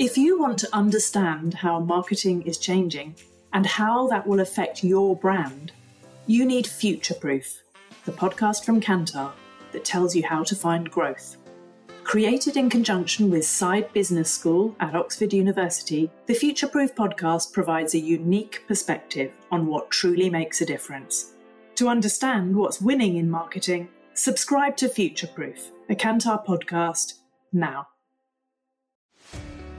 If you want to understand how marketing is changing and how that will affect your brand, you need Future Proof, the podcast from Kantar that tells you how to find growth. Created in conjunction with Saïd Business School at Oxford University, the Future Proof podcast provides a unique perspective on what truly makes a difference. To understand what's winning in marketing, subscribe to Future Proof, a Kantar podcast, now.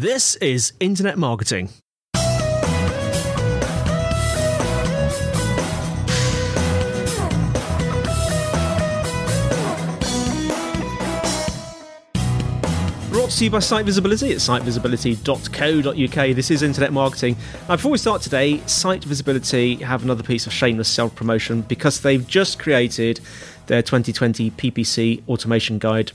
This is Internet Marketing. Brought to you by Site Visibility at sitevisibility.co.uk. This is Internet Marketing. Now, before we start today, Site Visibility have another piece of shameless self promotion because they've just created their 2020 PPC Automation Guide.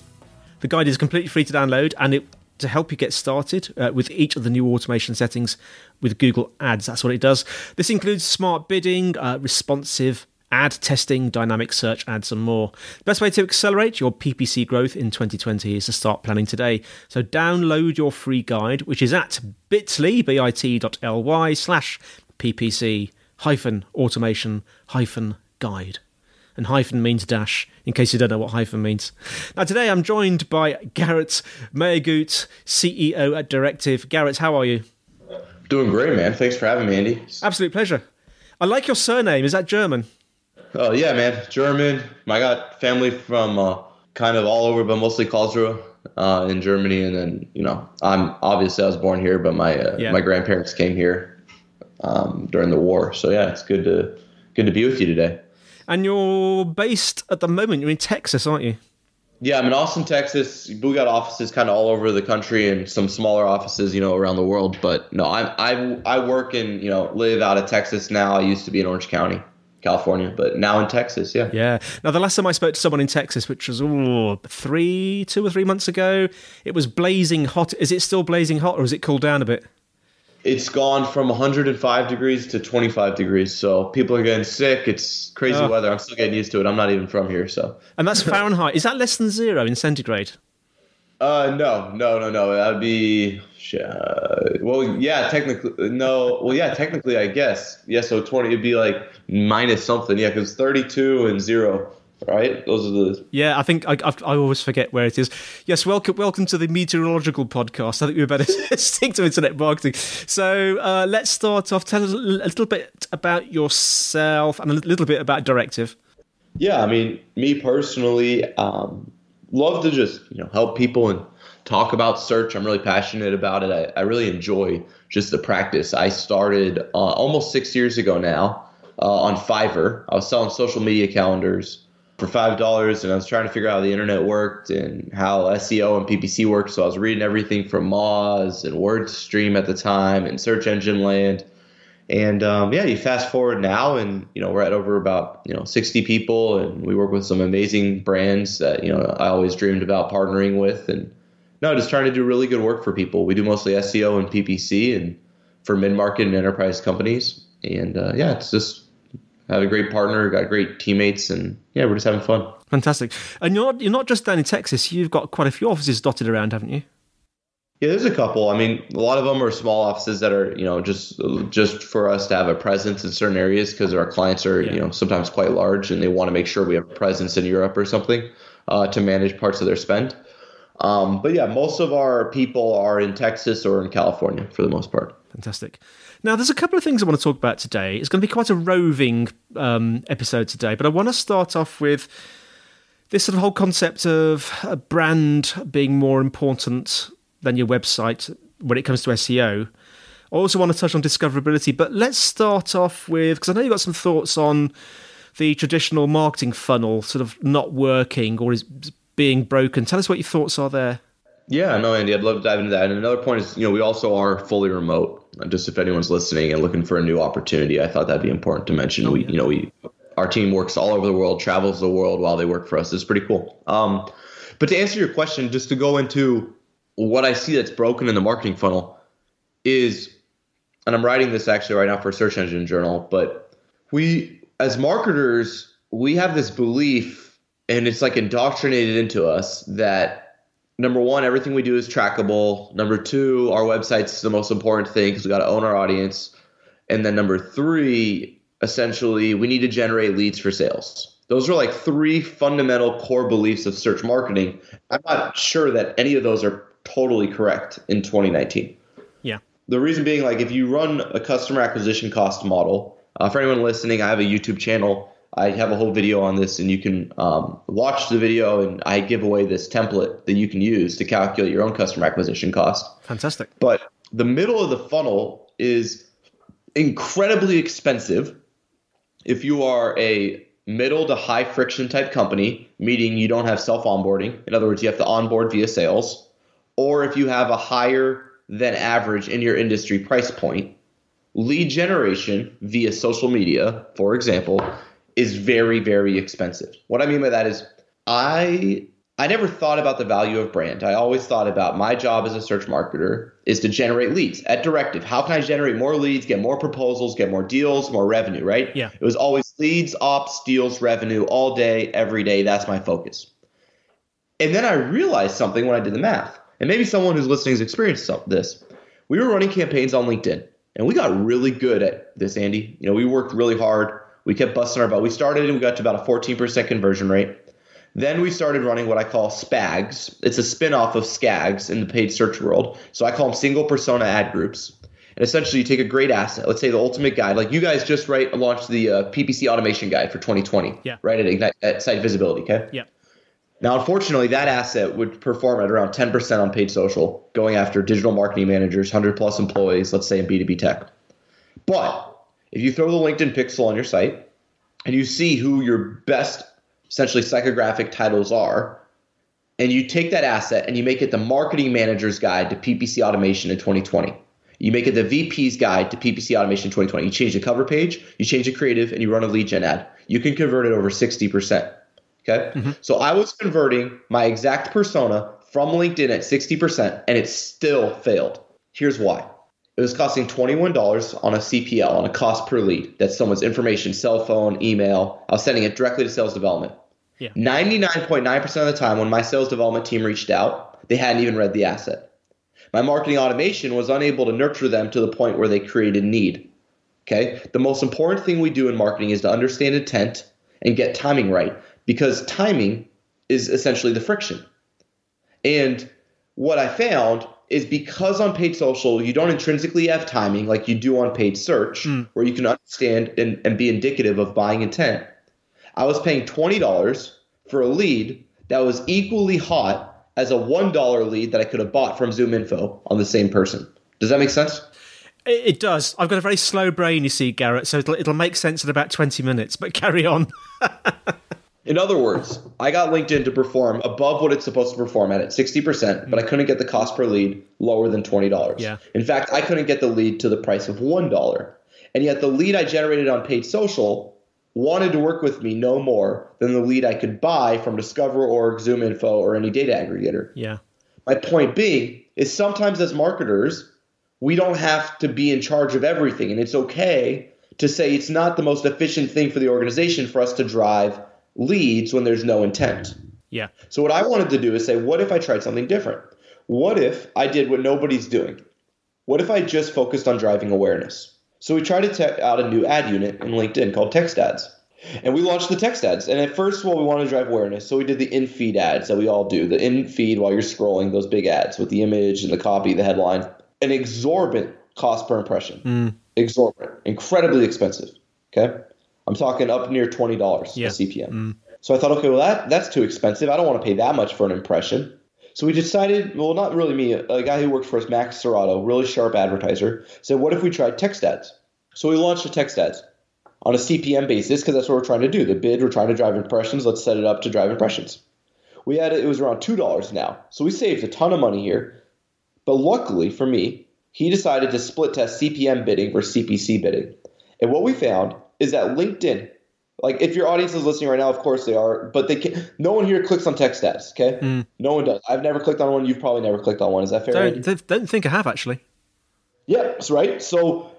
The guide is completely free to download and it to help you get started uh, with each of the new automation settings with Google Ads. That's what it does. This includes smart bidding, uh, responsive ad testing, dynamic search ads, and more. The best way to accelerate your PPC growth in 2020 is to start planning today. So download your free guide, which is at bit.ly, bit.ly slash PPC hyphen automation hyphen guide and hyphen means dash, in case you don't know what hyphen means. Now, today I'm joined by Garrett Mehrguth, CEO at Directive. Garrett, how are you? Doing great, man. Thanks for having me, Andy. Absolute pleasure. I like your surname. Is that German? Oh, yeah, man. German. I got family from uh, kind of all over, but mostly Karlsruhe uh, in Germany. And then, you know, I'm obviously I was born here, but my uh, yeah. my grandparents came here um, during the war. So, yeah, it's good to good to be with you today. And you're based at the moment, you're in Texas, aren't you? Yeah, I'm in Austin, Texas. We got offices kind of all over the country and some smaller offices, you know, around the world. But no, I I I work in you know live out of Texas now. I used to be in Orange County, California, but now in Texas. Yeah. Yeah. Now the last time I spoke to someone in Texas, which was ooh, three, two or three months ago, it was blazing hot. Is it still blazing hot, or has it cooled down a bit? It's gone from 105 degrees to 25 degrees. So people are getting sick. It's crazy oh. weather. I'm still getting used to it. I'm not even from here, so. And that's Fahrenheit. Is that less than zero in centigrade? Uh, no, no, no, no. That'd be. Uh, well, yeah, technically, no. Well, yeah, technically, I guess. Yeah, so 20, it'd be like minus something. Yeah, because 32 and zero right? Those are the yeah. I think I, I, I always forget where it is. Yes, welcome welcome to the meteorological podcast. I think we better stick to internet marketing. So uh, let's start off. Tell us a little bit about yourself and a little bit about Directive. Yeah, I mean, me personally, um, love to just you know help people and talk about search. I'm really passionate about it. I, I really enjoy just the practice. I started uh, almost six years ago now uh, on Fiverr. I was selling social media calendars for five dollars, and I was trying to figure out how the internet worked and how SEO and PPC worked. So I was reading everything from Moz and WordStream at the time and Search Engine Land. And um, yeah, you fast forward now, and you know we're at over about you know 60 people, and we work with some amazing brands that you know I always dreamed about partnering with, and no, just trying to do really good work for people. We do mostly SEO and PPC, and for mid market and enterprise companies, and uh, yeah, it's just have a great partner, got great teammates, and yeah, we're just having fun. Fantastic. And you're not, you're not just down in Texas. You've got quite a few offices dotted around, haven't you? Yeah, there's a couple. I mean, a lot of them are small offices that are, you know, just just for us to have a presence in certain areas because our clients are, yeah. you know, sometimes quite large and they want to make sure we have a presence in Europe or something uh, to manage parts of their spend. Um, but yeah, most of our people are in Texas or in California for the most part. Fantastic. Now, there's a couple of things I want to talk about today. It's going to be quite a roving um, episode today, but I want to start off with this sort of whole concept of a brand being more important than your website when it comes to SEO. I also want to touch on discoverability, but let's start off with because I know you've got some thoughts on the traditional marketing funnel sort of not working or is being broken. Tell us what your thoughts are there. Yeah, no, Andy, I'd love to dive into that. And another point is, you know, we also are fully remote. Just if anyone's listening and looking for a new opportunity, I thought that'd be important to mention. Oh, we, you know, we our team works all over the world, travels the world while they work for us. It's pretty cool. Um, but to answer your question, just to go into what I see that's broken in the marketing funnel is, and I'm writing this actually right now for a search engine journal, but we as marketers, we have this belief, and it's like indoctrinated into us that number one, everything we do is trackable. Number two, our website's the most important thing because we got to own our audience. And then number three, essentially, we need to generate leads for sales. Those are like three fundamental core beliefs of search marketing. I'm not sure that any of those are totally correct in 2019. Yeah. The reason being, like, if you run a customer acquisition cost model, uh, for anyone listening, I have a YouTube channel I have a whole video on this, and you can um, watch the video. And I give away this template that you can use to calculate your own customer acquisition cost. Fantastic. But the middle of the funnel is incredibly expensive if you are a middle to high friction type company, meaning you don't have self onboarding. In other words, you have to onboard via sales, or if you have a higher than average in your industry price point. Lead generation via social media, for example, is very very expensive. What I mean by that is I I never thought about the value of brand. I always thought about my job as a search marketer is to generate leads at Directive. How can I generate more leads, get more proposals, get more deals, more revenue, right? Yeah. It was always leads, ops, deals, revenue all day, every day. That's my focus. And then I realized something when I did the math. And maybe someone who's listening has experienced this. We were running campaigns on LinkedIn and we got really good at this, Andy. You know, we worked really hard we kept busting our butt. We started and we got to about a 14% conversion rate. Then we started running what I call SPAGs. It's a spin-off of SKAGs in the paid search world. So I call them single persona ad groups. And essentially, you take a great asset. Let's say the ultimate guide, like you guys just right launched the uh, PPC automation guide for 2020. Yeah. Right at Ignite at Site Visibility. Okay. Yeah. Now, unfortunately, that asset would perform at around 10% on paid social, going after digital marketing managers, 100 plus employees, let's say in B2B tech. But if you throw the LinkedIn pixel on your site and you see who your best essentially psychographic titles are, and you take that asset and you make it the marketing manager's guide to PPC automation in 2020. You make it the VP's guide to PPC automation in 2020. You change the cover page, you change the creative, and you run a lead gen ad. You can convert it over 60%. Okay. Mm-hmm. So I was converting my exact persona from LinkedIn at 60%, and it still failed. Here's why it was costing $21 on a CPL, on a cost per lead. That's someone's information, cell phone, email. I was sending it directly to sales development. Yeah. 99.9% of the time when my sales development team reached out, they hadn't even read the asset. My marketing automation was unable to nurture them to the point where they created need. Okay? The most important thing we do in marketing is to understand intent and get timing right because timing is essentially the friction. And what I found is because on paid social you don't intrinsically have timing like you do on paid search mm. where you can understand and, and be indicative of buying intent i was paying $20 for a lead that was equally hot as a $1 lead that i could have bought from ZoomInfo on the same person does that make sense it does. I've got a very slow brain, you see, Garrett, so it'll, it'll make sense in about 20 minutes, but carry on. In other words, I got LinkedIn to perform above what it's supposed to perform at at 60%, but I mm. couldn't get the cost per lead lower than $20. Yeah. In fact, I couldn't get the lead to the price of $1. And yet the lead I generated on paid social wanted to work with me no more than the lead I could buy from Discover DiscoverOrg, ZoomInfo, or any data aggregator. Yeah. My point being is sometimes as marketers, we don't have to be in charge of everything. And it's okay to say it's not the most efficient thing for the organization for us to drive – leads when there's no intent. Yeah. So what I wanted to do is say, what if I tried something different? What if I did what nobody's doing? What if I just focused on driving awareness? So we tried to test out a new ad unit in LinkedIn called text ads. And we launched the text ads. And at first, well, we wanted to drive awareness. So we did the in feed ads that we all do the in feed while you're scrolling, those big ads with the image and the copy, the headline. An exorbitant cost per impression. Mm. Exorbitant. Incredibly expensive. Okay. I'm talking up near twenty dollars yeah. a CPM. Mm. So I thought, okay, well that that's too expensive. I don't want to pay that much for an impression. So we decided, well, not really me, a guy who works for us, Max Serrato, really sharp advertiser, said, what if we tried text ads? So we launched a text ads on a CPM basis because that's what we're trying to do. The bid, we're trying to drive impressions. Let's set it up to drive impressions. we had it was around two dollars now. So we saved a ton of money here. But luckily for me, he decided to split test CPM bidding versus CPC bidding. And what we found is that LinkedIn, like if your audience is listening right now, of course they are, but they can, no one here clicks on text ads. Okay, mm. no one does. I've never clicked on one. You've probably never clicked on one. Is that fair? Don't, don't think I have actually. Yep, yeah, right. So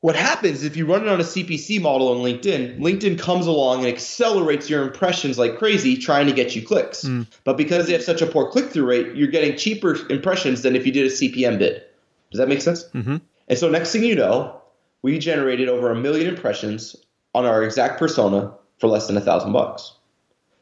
what happens if you run it on a CPC model on LinkedIn? LinkedIn comes along and accelerates your impressions like crazy, trying to get you clicks. Mm. But because they have such a poor click through rate, you're getting cheaper impressions than if you did a CPM bid. Does that make sense? Mm-hmm. And so next thing you know, we generated over a million impressions on our exact persona for less than a thousand bucks.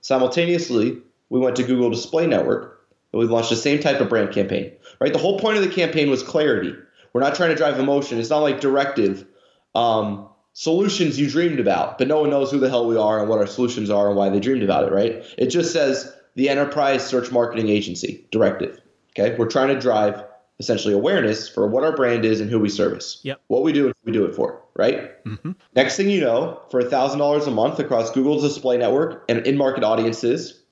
Simultaneously, we went to Google Display Network and we launched the same type of brand campaign. Right? The whole point of the campaign was clarity. We're not trying to drive emotion. It's not like directive um, solutions you dreamed about, but no one knows who the hell we are and what our solutions are and why they dreamed about it, right? It just says the enterprise search marketing agency directive. Okay, we're trying to drive essentially awareness for what our brand is and who we service. Yep. What we do and who we do it for, right? Mm-hmm. Next thing you know, for $1,000 a month across Google's display network and in market audiences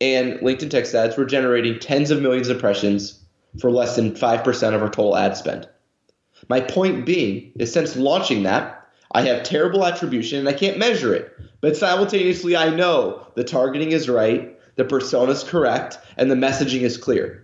and LinkedIn text ads, we're generating tens of millions of impressions for less than 5% of our total ad spend. My point being is since launching that, I have terrible attribution and I can't measure it. But simultaneously, I know the targeting is right, the persona is correct, and the messaging is clear.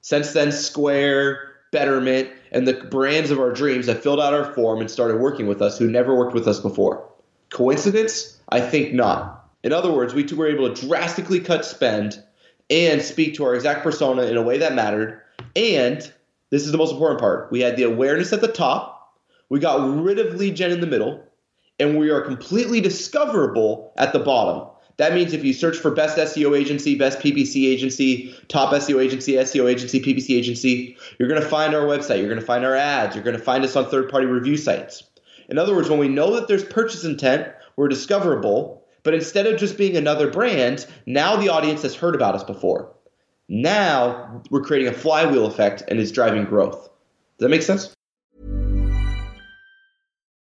Since then, Square, Betterment, and the brands of our dreams have filled out our form and started working with us who never worked with us before. Coincidence? I think not. In other words, we were able to drastically cut spend and speak to our exact persona in a way that mattered and this is the most important part. We had the awareness at the top, we got rid of lead gen in the middle, and we are completely discoverable at the bottom. That means if you search for best SEO agency, best PPC agency, top SEO agency, SEO agency, PPC agency, you're going to find our website. You're going to find our ads. You're going to find us on third party review sites. In other words, when we know that there's purchase intent, we're discoverable. But instead of just being another brand, now the audience has heard about us before. Now we're creating a flywheel effect and it's driving growth. Does that make sense?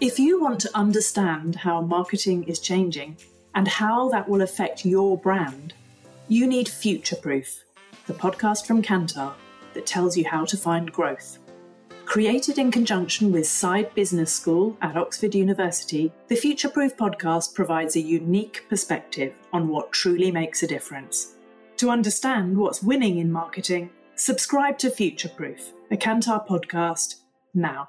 If you want to understand how marketing is changing and how that will affect your brand, you need Future Proof, the podcast from Kantar that tells you how to find growth. Created in conjunction with Saïd Business School at Oxford University, the Future Proof podcast provides a unique perspective on what truly makes a difference. To understand what's winning in marketing, subscribe to Future Proof, a Kantar podcast, now.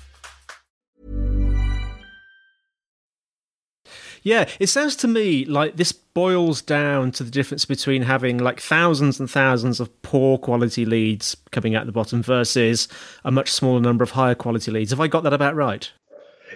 Yeah, it sounds to me like this boils down to the difference between having like thousands and thousands of poor quality leads coming out the bottom versus a much smaller number of higher quality leads. Have I got that about right?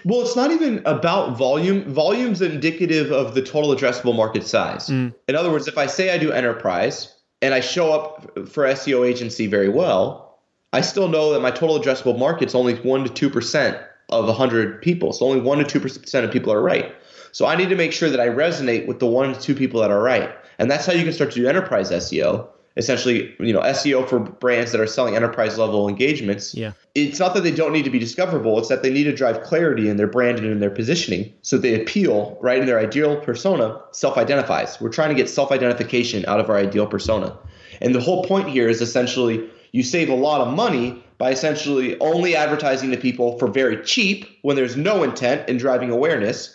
Well, it's not even about volume. Volume's indicative of the total addressable market size. Mm. In other words, if I say I do enterprise and I show up for SEO agency very well, I still know that my total addressable market's only 1 to 2% of 100 people. So only 1 to 2% of people are right. So I need to make sure that I resonate with the one to two people that are right. And that's how you can start to do enterprise SEO. Essentially, you know, SEO for brands that are selling enterprise level engagements. Yeah. It's not that they don't need to be discoverable, it's that they need to drive clarity in their brand and in their positioning so they appeal, right? In their ideal persona self identifies. We're trying to get self identification out of our ideal persona. And the whole point here is essentially you save a lot of money by essentially only advertising to people for very cheap when there's no intent in driving awareness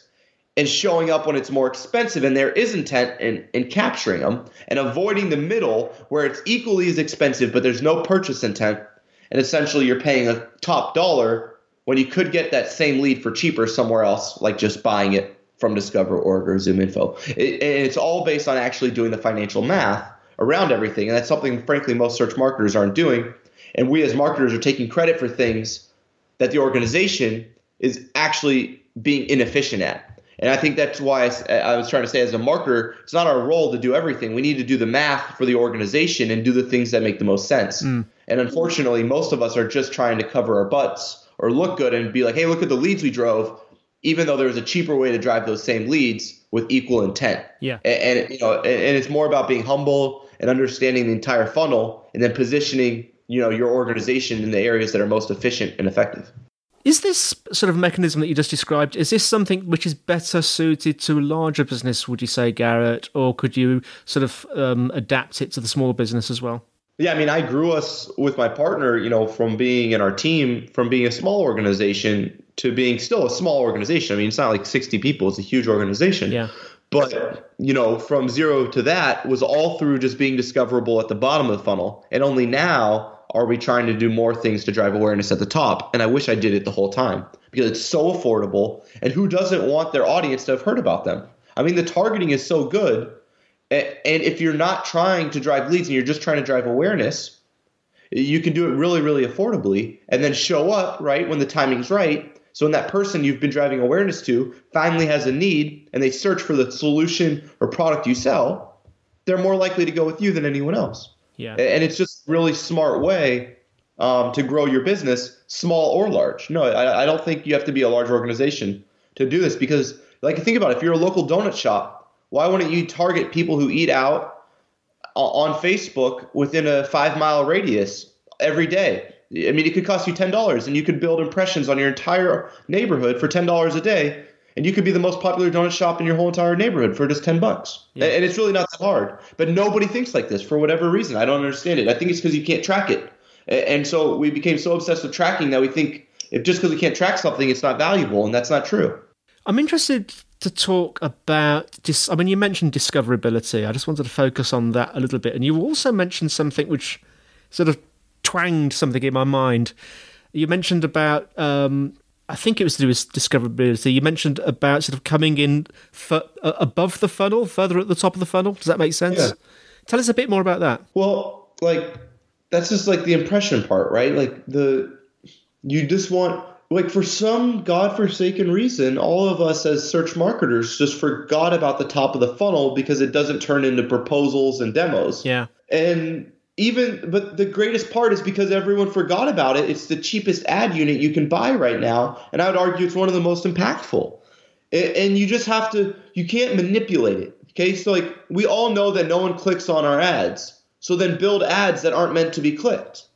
and showing up when it's more expensive and there is intent in, in capturing them and avoiding the middle where it's equally as expensive but there's no purchase intent and essentially you're paying a top dollar when you could get that same lead for cheaper somewhere else like just buying it from discover.org or ZoomInfo. It, it's all based on actually doing the financial math around everything and that's something frankly most search marketers aren't doing and we as marketers are taking credit for things that the organization is actually being inefficient at. And I think that's why I, I, was trying to say, as a marketer, it's not our role to do everything. We need to do the math for the organization and do the things that make the most sense. Mm. And unfortunately, most of us are just trying to cover our butts or look good and be like, hey, look at the leads we drove, even though there's a cheaper way to drive those same leads with equal intent. Yeah. And, and you know, and, and it's more about being humble and understanding the entire funnel and then positioning you know your organization in the areas that are most efficient and effective. Is this sort of mechanism that you just described, is this something which is better suited to a larger business, would you say, Garrett? Or could you sort of um, adapt it to the small business as well? Yeah, I mean, I grew us with my partner, you know, from being in our team, from being a small organization to being still a small organization. I mean, it's not like 60 people, it's a huge organization. Yeah. But, you know, from zero to that was all through just being discoverable at the bottom of the funnel. And only now are we trying to do more things to drive awareness at the top? And I wish I did it the whole time because it's so affordable. And who doesn't want their audience to have heard about them? I mean, the targeting is so good. And if you're not trying to drive leads and you're just trying to drive awareness, you can do it really, really affordably and then show up right when the timing's right. So when that person you've been driving awareness to finally has a need and they search for the solution or product you sell, they're more likely to go with you than anyone else. Yeah. And it's just really smart way um, to grow your business, small or large. No, I, I don't think you have to be a large organization to do this because, like, think about it. If you're a local donut shop, why wouldn't you target people who eat out on Facebook within a five mile radius every day? I mean, it could cost you ten dollars, and you could build impressions on your entire neighborhood for ten dollars a day and you could be the most popular donut shop in your whole entire neighborhood for just 10 bucks. Yeah. And it's really not that hard. But nobody thinks like this for whatever reason. I don't understand it. I think it's because you can't track it. And so we became so obsessed with tracking that we think if just because we can't track something, it's not valuable. And that's not true. I'm interested to talk about dis- I mean you mentioned discoverability. I just wanted to focus on that a little bit. And you also mentioned something which sort of twanged something in my mind. You mentioned about um, I think it was to do with discoverability. You mentioned about sort of coming in f- uh, above the funnel, further at the top of the funnel. Does that make sense? Yeah. Tell us a bit more about that. Well, like that's just like the impression part, right? Like the you just want like for some godforsaken reason, all of us as search marketers just forgot about the top of the funnel because it doesn't turn into proposals and demos. Yeah. And even but the greatest part is because everyone forgot about it it's the cheapest ad unit you can buy right now and i would argue it's one of the most impactful. And you just have to you can't manipulate it okay? So like we all know that no one clicks on our ads so then build ads that aren't meant to be clicked.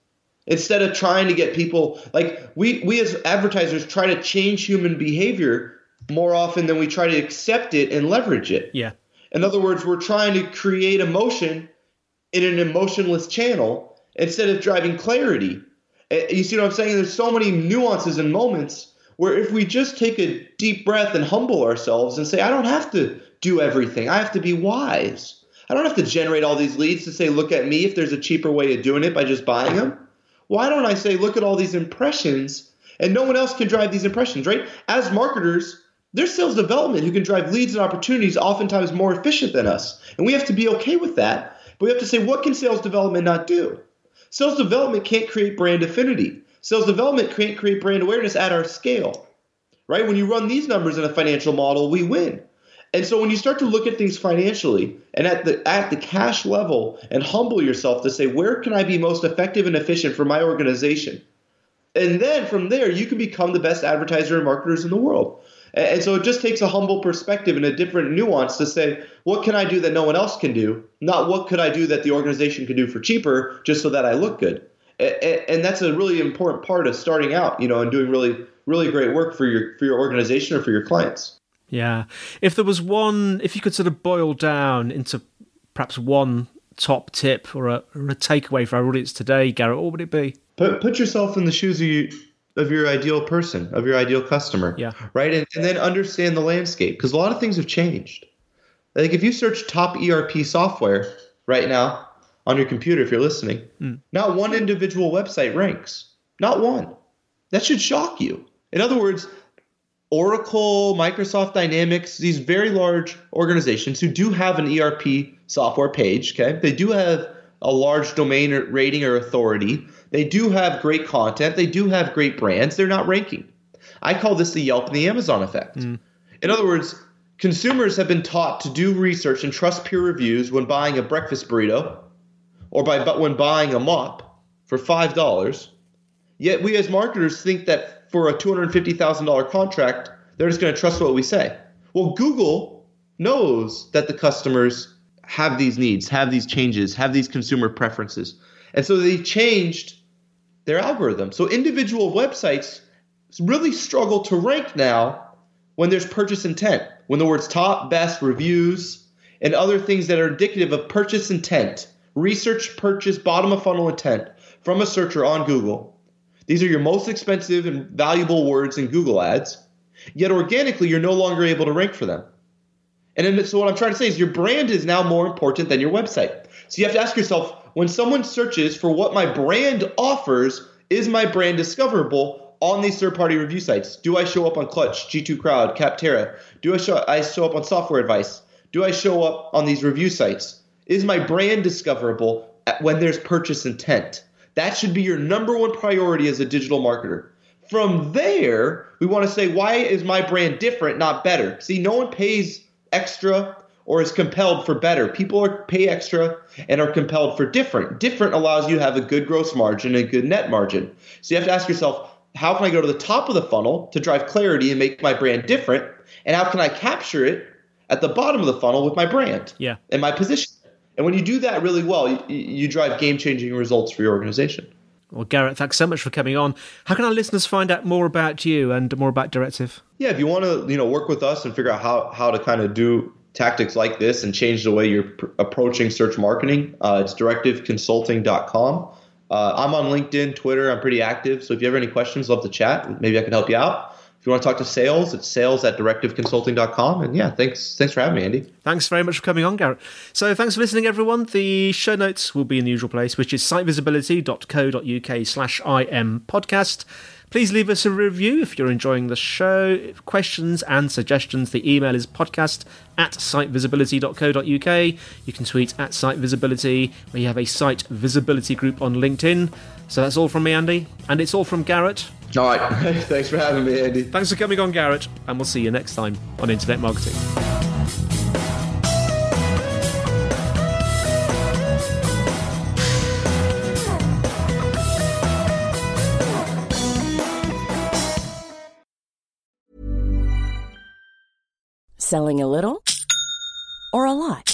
Instead of trying to get people like we we as advertisers try to change human behavior more often than we try to accept it and leverage it. Yeah. In other words we're trying to create emotion in an emotionless channel instead of driving clarity. Eh, you see what I'm saying? There's so many nuances and moments where if we just take a deep breath and humble ourselves and say, I don't have to do everything, I have to be wise. I don't have to generate all these leads to say, look at me if there's a cheaper way of doing it by just buying them. Why don't I say, look at all these impressions and no one else can drive these impressions, right? As marketers, there's sales development who can drive leads and opportunities oftentimes more efficient than us. And we have to be okay with that but we have to say, what can sales development not do? Sales development can't create brand affinity. Sales development can't create brand awareness at our scale, right? When you run these numbers in a financial model, we win. And so when you start to look at things financially and at the at the cash level and humble yourself to say, where can I be most effective and efficient for my organization? And then from there, you can become the best advertiser and marketers in the world. And so it just takes a humble perspective and a different nuance to say, what can I do that no one else can do? Not what could I do that the organization can do for cheaper just so that I look good. And that's a really important part of starting out, you know, and doing really, really great work for your for your organization or for your clients. Yeah. If there was one, if you could sort of boil down into perhaps one top tip or a, or a takeaway for our audience today, Garrett, what would it be? Put, put yourself in the shoes of, you, of your ideal person, of your ideal customer. Yeah. Right. And, and then understand the landscape because a lot of things have changed. Like if you search top ERP software right now on your computer, if you're listening, mm. not one individual website ranks. Not one. That should shock you. In other words, Oracle, Microsoft Dynamics, these very large organizations who do have an ERP software page, okay? They do have a large domain rating or authority. They do have great content. They do have great brands. They're not ranking. I call this the Yelp and the Amazon effect. Mm. In other words, consumers have been taught to do research and trust peer reviews when buying a breakfast burrito or by but when buying a mop for $5. Yet we as marketers think that for a $250,000 contract, they're just going to trust what we say. Well, Google knows that the customers have these needs, have these changes, have these consumer preferences. And so they changed their algorithm. So individual websites really struggle to rank now when there's purchase intent, when the words top, best, reviews, and other things that are indicative of purchase intent, research, purchase, bottom of funnel intent from a searcher on Google these are your most expensive and valuable words in Google Ads, yet organically, you're no longer able to rank for them. And so what I'm trying to say is your brand is now more important than your website. So you have to ask yourself when someone searches for what my brand offers, is my brand discoverable on these third party review sites? Do I show up on Clutch, G2 Crowd, Capterra? Do I show, I show up on Software Advice? Do I show up on these review sites? Is my brand discoverable when there's purchase intent? That should be your number one priority as a digital marketer. From there, we want to say, why is my brand different, not better? See, no one pays extra or is compelled for better. People are pay extra and are compelled for different. Different allows you to have a good gross margin and a good net margin. So you have to ask yourself, how can I go to the top of the funnel to drive clarity and make my brand different? And how can I capture it at the bottom of the funnel with my brand yeah. and my position? And when you do that really well, you, you drive game changing results for your organization. Well, Garrett, thanks so much for coming on. How can our listeners find out more about you and more about Directive? Yeah, if you want to, you know, work with us and figure out how how to kind of do tactics like this and change the way you're pr- approaching search marketing, uh, it's directiveconsulting.com. Uh, I'm on LinkedIn, Twitter. I'm pretty active. So if you have any questions, love to chat. Maybe I can help you out. You want to talk to sales, it's sales at directiveconsulting.com. And yeah, thanks thanks for having me, Andy. Thanks very much for coming on, Garrett. So thanks for listening, everyone. The show notes will be in the usual place, which is sitevisibility.co.uk slash im podcast. Please leave us a review if you're enjoying the show. Questions and suggestions, the email is podcast at sitevisibility.co.uk. You can tweet at sitevisibility. We have a site visibility group on LinkedIn. So that's all from me, Andy. And it's all from Garrett. All right. Thanks for having me, Andy. Thanks for coming on, Garrett. And we'll see you next time on Internet Marketing. Selling a little or a lot?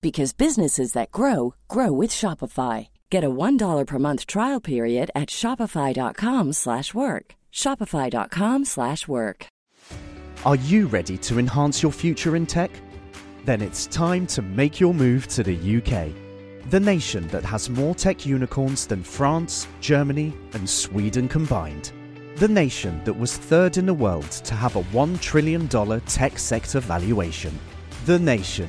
because businesses that grow grow with Shopify. Get a $1 per month trial period at shopify.com/work. shopify.com/work. Are you ready to enhance your future in tech? Then it's time to make your move to the UK. The nation that has more tech unicorns than France, Germany, and Sweden combined. The nation that was third in the world to have a $1 trillion tech sector valuation. The nation